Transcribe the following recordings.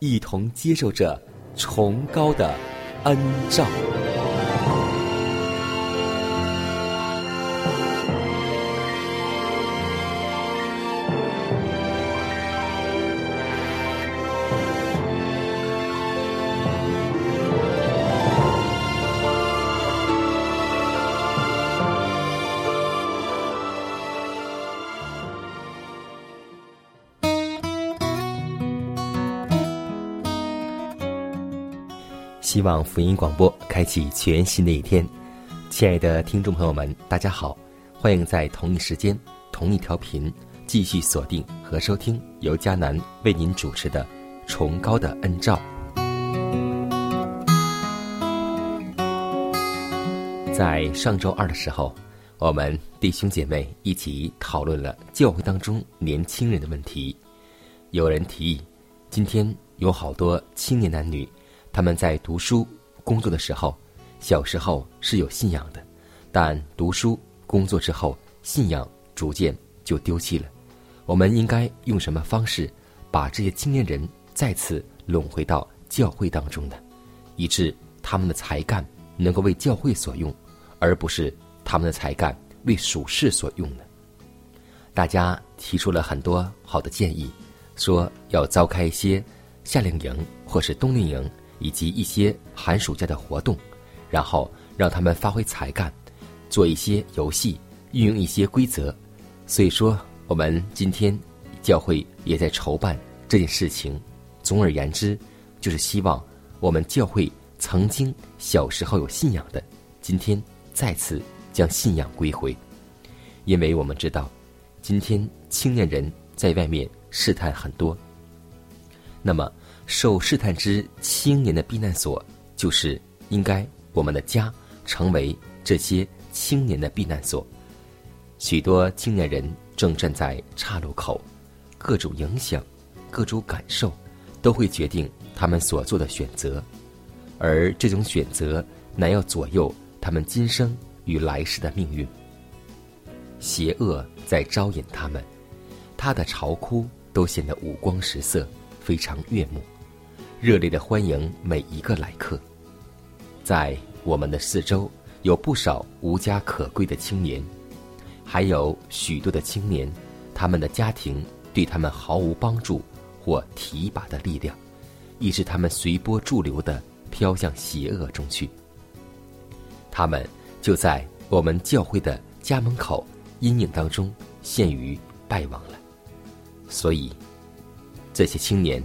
一同接受着崇高的恩照。希望福音广播开启全新的一天，亲爱的听众朋友们，大家好，欢迎在同一时间、同一调频继续锁定和收听由迦南为您主持的《崇高的恩照》。在上周二的时候，我们弟兄姐妹一起讨论了教会当中年轻人的问题。有人提议，今天有好多青年男女。他们在读书、工作的时候，小时候是有信仰的，但读书、工作之后，信仰逐渐就丢弃了。我们应该用什么方式把这些青年人再次拢回到教会当中呢？以致他们的才干能够为教会所用，而不是他们的才干为属世所用呢？大家提出了很多好的建议，说要召开一些夏令营或是冬令营。以及一些寒暑假的活动，然后让他们发挥才干，做一些游戏，运用一些规则。所以说，我们今天教会也在筹办这件事情。总而言之，就是希望我们教会曾经小时候有信仰的，今天再次将信仰归回。因为我们知道，今天青年人在外面试探很多，那么。受试探之青年的避难所，就是应该我们的家成为这些青年的避难所。许多青年人正站在岔路口，各种影响、各种感受，都会决定他们所做的选择，而这种选择乃要左右他们今生与来世的命运。邪恶在招引他们，他的巢窟都显得五光十色，非常悦目。热烈的欢迎每一个来客，在我们的四周有不少无家可归的青年，还有许多的青年，他们的家庭对他们毫无帮助或提拔的力量，以致他们随波逐流的飘向邪恶中去。他们就在我们教会的家门口阴影当中陷于败亡了。所以，这些青年。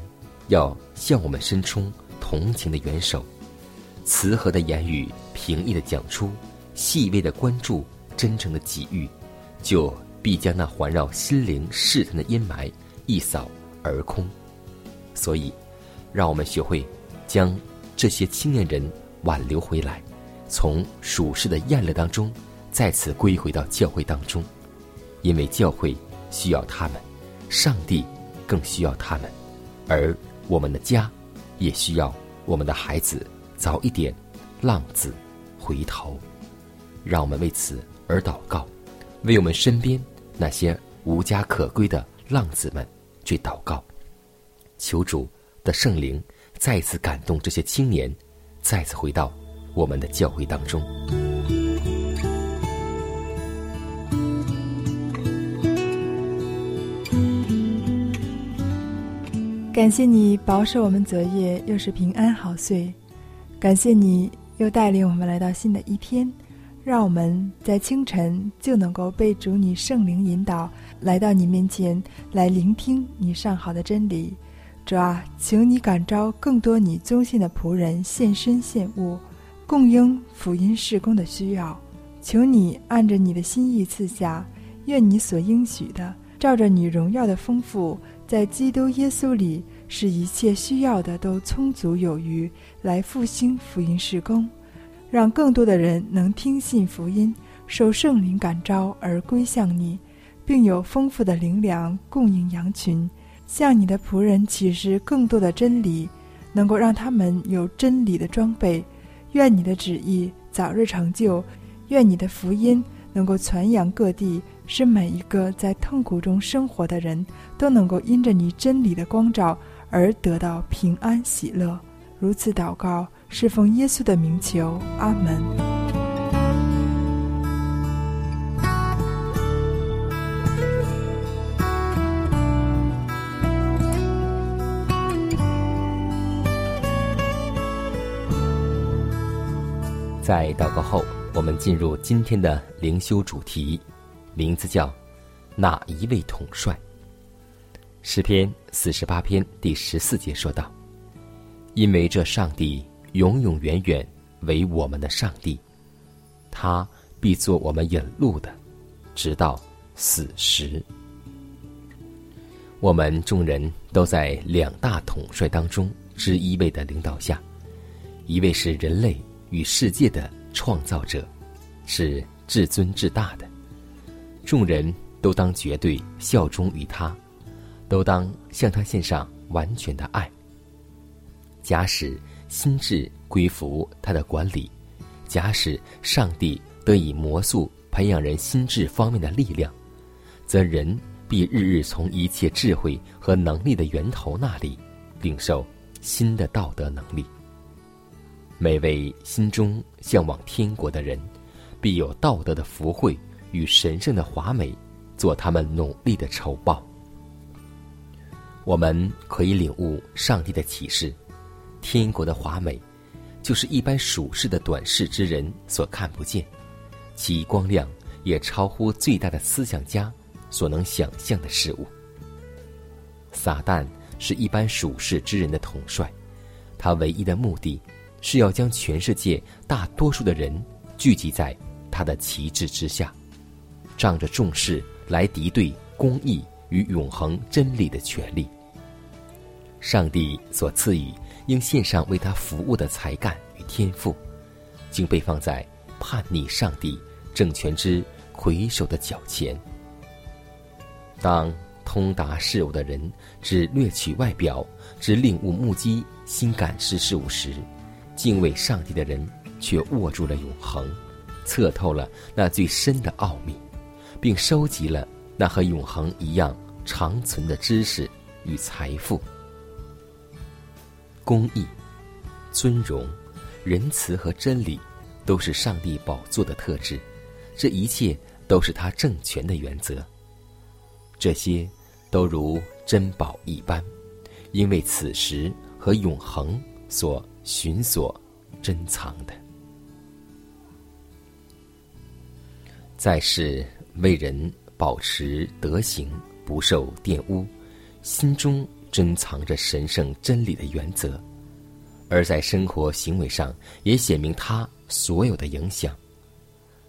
要向我们伸出同情的援手，慈和的言语，平易的讲出，细微的关注，真诚的给予，就必将那环绕心灵试探的阴霾一扫而空。所以，让我们学会将这些青年人挽留回来，从属世的厌乐当中再次归回到教会当中，因为教会需要他们，上帝更需要他们，而。我们的家，也需要我们的孩子早一点浪子回头，让我们为此而祷告，为我们身边那些无家可归的浪子们去祷告，求主的圣灵再次感动这些青年，再次回到我们的教会当中。感谢你保守我们昨夜，又是平安好睡。感谢你又带领我们来到新的一天，让我们在清晨就能够被主你圣灵引导，来到你面前来聆听你上好的真理。主啊，请你感召更多你忠信的仆人献身献物，供应福音事工的需要。求你按着你的心意赐下，愿你所应许的，照着你荣耀的丰富。在基督耶稣里，使一切需要的都充足有余，来复兴福音事工，让更多的人能听信福音，受圣灵感召而归向你，并有丰富的灵粮供应羊群，向你的仆人启示更多的真理，能够让他们有真理的装备。愿你的旨意早日成就，愿你的福音能够传扬各地。是每一个在痛苦中生活的人都能够因着你真理的光照而得到平安喜乐。如此祷告，是奉耶稣的名求，阿门。在祷告后，我们进入今天的灵修主题。名字叫哪一位统帅？诗篇四十八篇第十四节说道：“因为这上帝永永远远为我们的上帝，他必做我们引路的，直到死时。”我们众人都在两大统帅当中之一位的领导下，一位是人类与世界的创造者，是至尊至大的。众人都当绝对效忠于他，都当向他献上完全的爱。假使心智归服他的管理，假使上帝得以魔术培养人心智方面的力量，则人必日日从一切智慧和能力的源头那里领受新的道德能力。每位心中向往天国的人，必有道德的福慧。与神圣的华美，做他们努力的酬报。我们可以领悟上帝的启示：天国的华美，就是一般属世的短视之人所看不见，其光亮也超乎最大的思想家所能想象的事物。撒旦是一般属世之人的统帅，他唯一的目的，是要将全世界大多数的人聚集在他的旗帜之下。仗着重视来敌对公义与永恒真理的权利。上帝所赐予应献上为他服务的才干与天赋，竟被放在叛逆上帝政权之魁首的脚前。当通达事物的人只掠取外表，只领悟目击心感知事物时，敬畏上帝的人却握住了永恒，测透了那最深的奥秘。并收集了那和永恒一样长存的知识与财富。公义、尊荣、仁慈和真理，都是上帝宝座的特质。这一切都是他政权的原则。这些都如珍宝一般，因为此时和永恒所寻所珍藏的，在世。为人保持德行不受玷污，心中珍藏着神圣真理的原则，而在生活行为上也显明他所有的影响。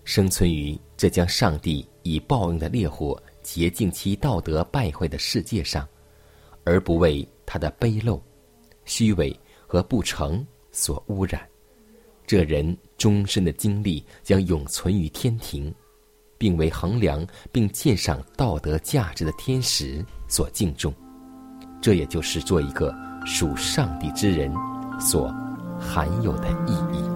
生存于这将上帝以报应的烈火洁净其道德败坏的世界上，而不为他的卑陋、虚伪和不成所污染，这人终身的经历将永存于天庭。并为衡量并鉴赏道德价值的天使所敬重，这也就是做一个属上帝之人所含有的意义。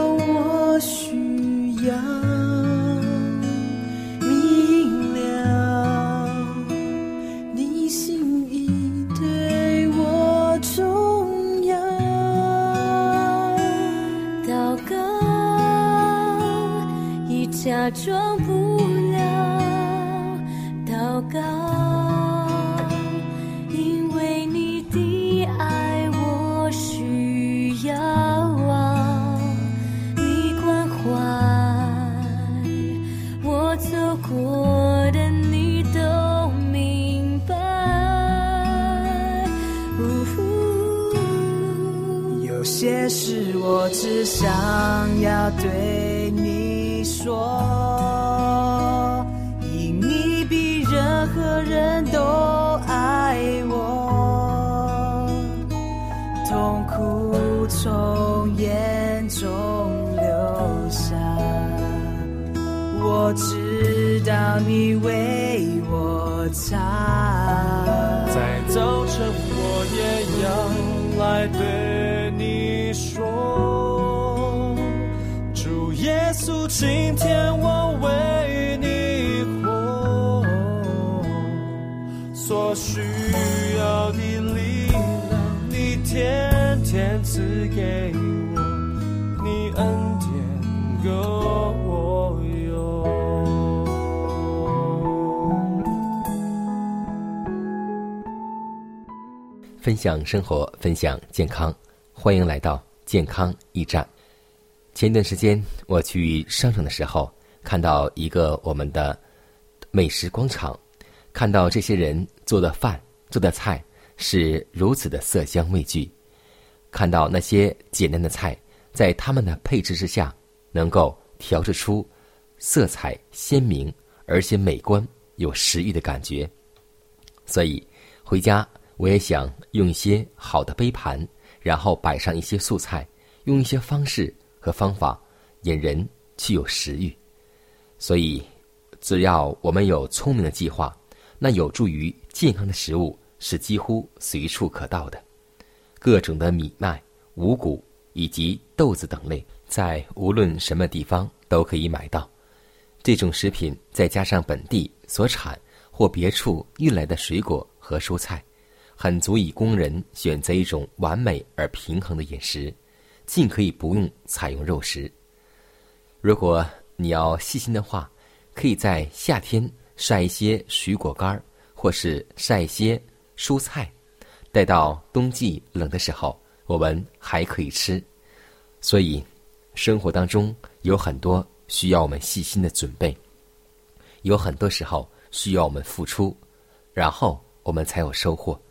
假装不了。祷告，你为我擦。在早晨，我也要来对你说，主耶稣，今天我为你活，所需要的力量，你天天赐给我，你恩典够分享生活，分享健康，欢迎来到健康驿站。前段时间我去商场的时候，看到一个我们的美食广场，看到这些人做的饭、做的菜是如此的色香味俱，看到那些简单的菜在他们的配置之下，能够调制出色彩鲜明而且美观、有食欲的感觉。所以回家我也想用一些好的杯盘，然后摆上一些素菜，用一些方式和方法引人去有食欲。所以，只要我们有聪明的计划，那有助于健康的食物是几乎随处可到的。各种的米麦、五谷以及豆子等类，在无论什么地方都可以买到。这种食品再加上本地所产或别处运来的水果和蔬菜，很足以供人选择一种完美而平衡的饮食，尽可以不用采用肉食。如果你要细心的话，可以在夏天晒一些水果干儿，或是晒一些蔬菜，待到冬季冷的时候，我们还可以吃。所以，生活当中有很多需要我们细心的准备，有很多时候需要我们付出，然后我们才有收获。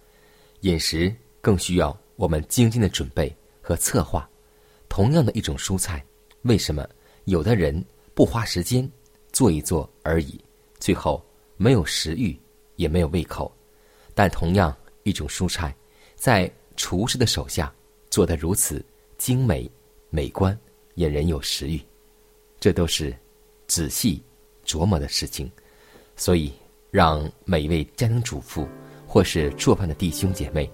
饮食更需要我们精心的准备和策划。同样的一种蔬菜，为什么有的人不花时间做一做而已，最后没有食欲，也没有胃口？但同样一种蔬菜，在厨师的手下做得如此精美、美观，引人有食欲，这都是仔细琢磨的事情。所以，让每一位家庭主妇或是做饭的弟兄姐妹，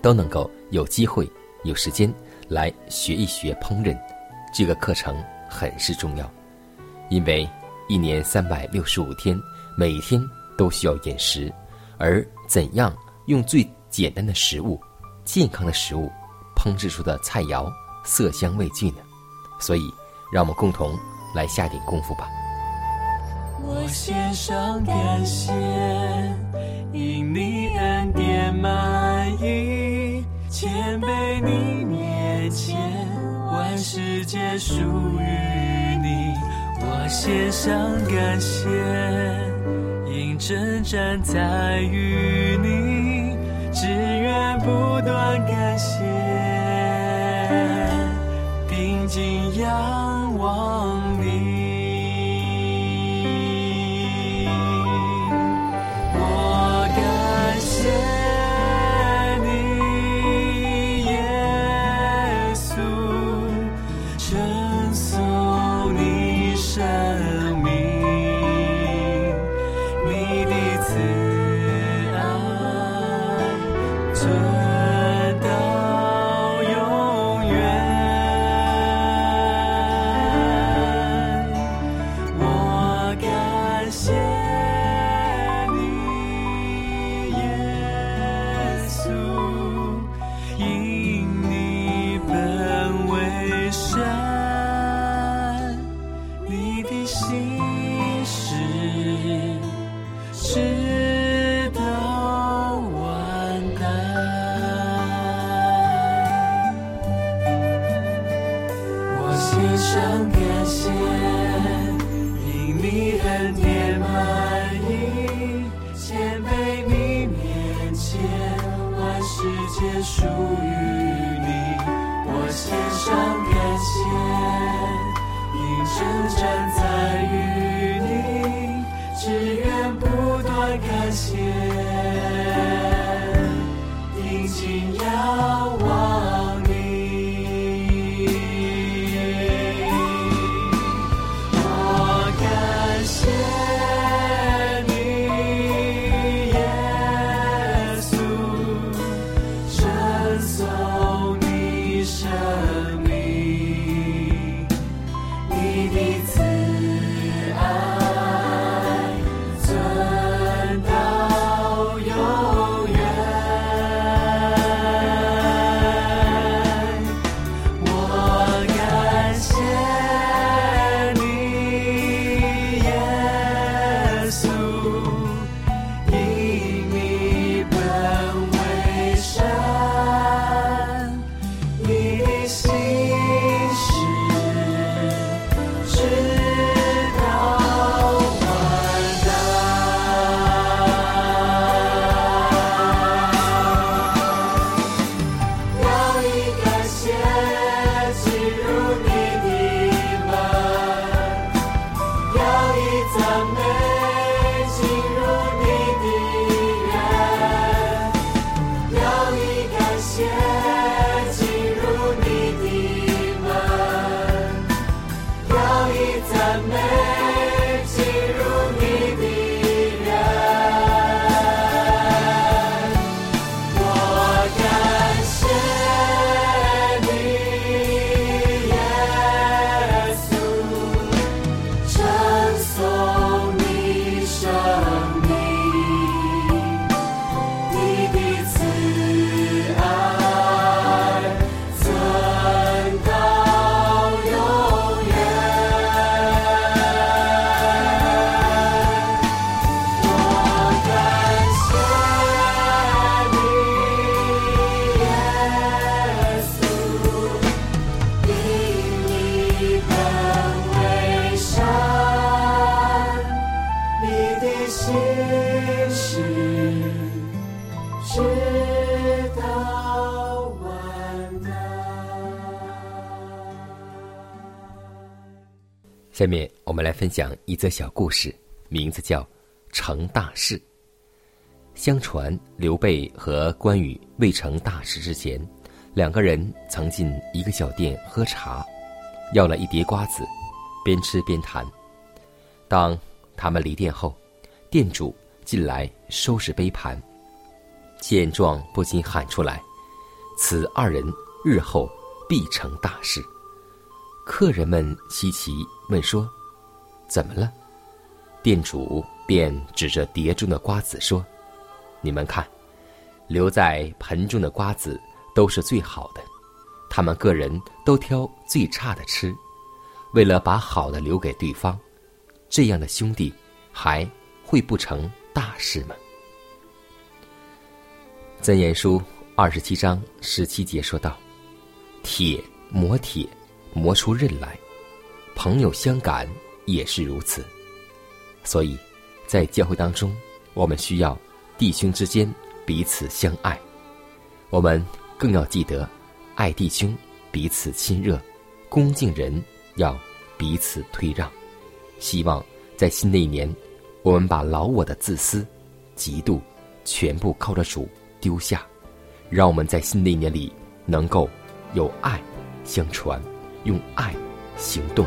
都能够有机会、有时间来学一学烹饪。这个课程很是重要，因为一年三百六十五天，每天都需要饮食，而怎样用最简单的食物、健康的食物烹制出的菜肴色香味俱呢？所以，让我们共同来下点功夫吧。我献上感谢，因你恩典满溢，谦卑你面前，万世皆属于你。我献上感谢，因征战在于你，只愿不断感谢，定睛仰望征战在于你，只愿不断感谢，定睛仰望。下面我们来分享一则小故事，名字叫《成大事》。相传刘备和关羽未成大事之前，两个人曾进一个小店喝茶，要了一碟瓜子，边吃边谈。当他们离店后，店主进来收拾杯盘，见状不禁喊出来：“此二人日后必成大事。”客人们稀奇，问说：“怎么了？”店主便指着碟中的瓜子说：“你们看，留在盆中的瓜子都是最好的，他们个人都挑最差的吃，为了把好的留给对方。这样的兄弟，还会不成大事吗？曾言书二十七章十七节说道：“铁磨铁，磨出刃来；朋友相感也是如此。”所以，在教会当中，我们需要弟兄之间彼此相爱。我们更要记得，爱弟兄，彼此亲热，恭敬人，要彼此退让。希望在新的一年，我们把老我的自私、嫉妒，全部靠着主丢下，让我们在新的一年里能够有爱相传，用爱行动。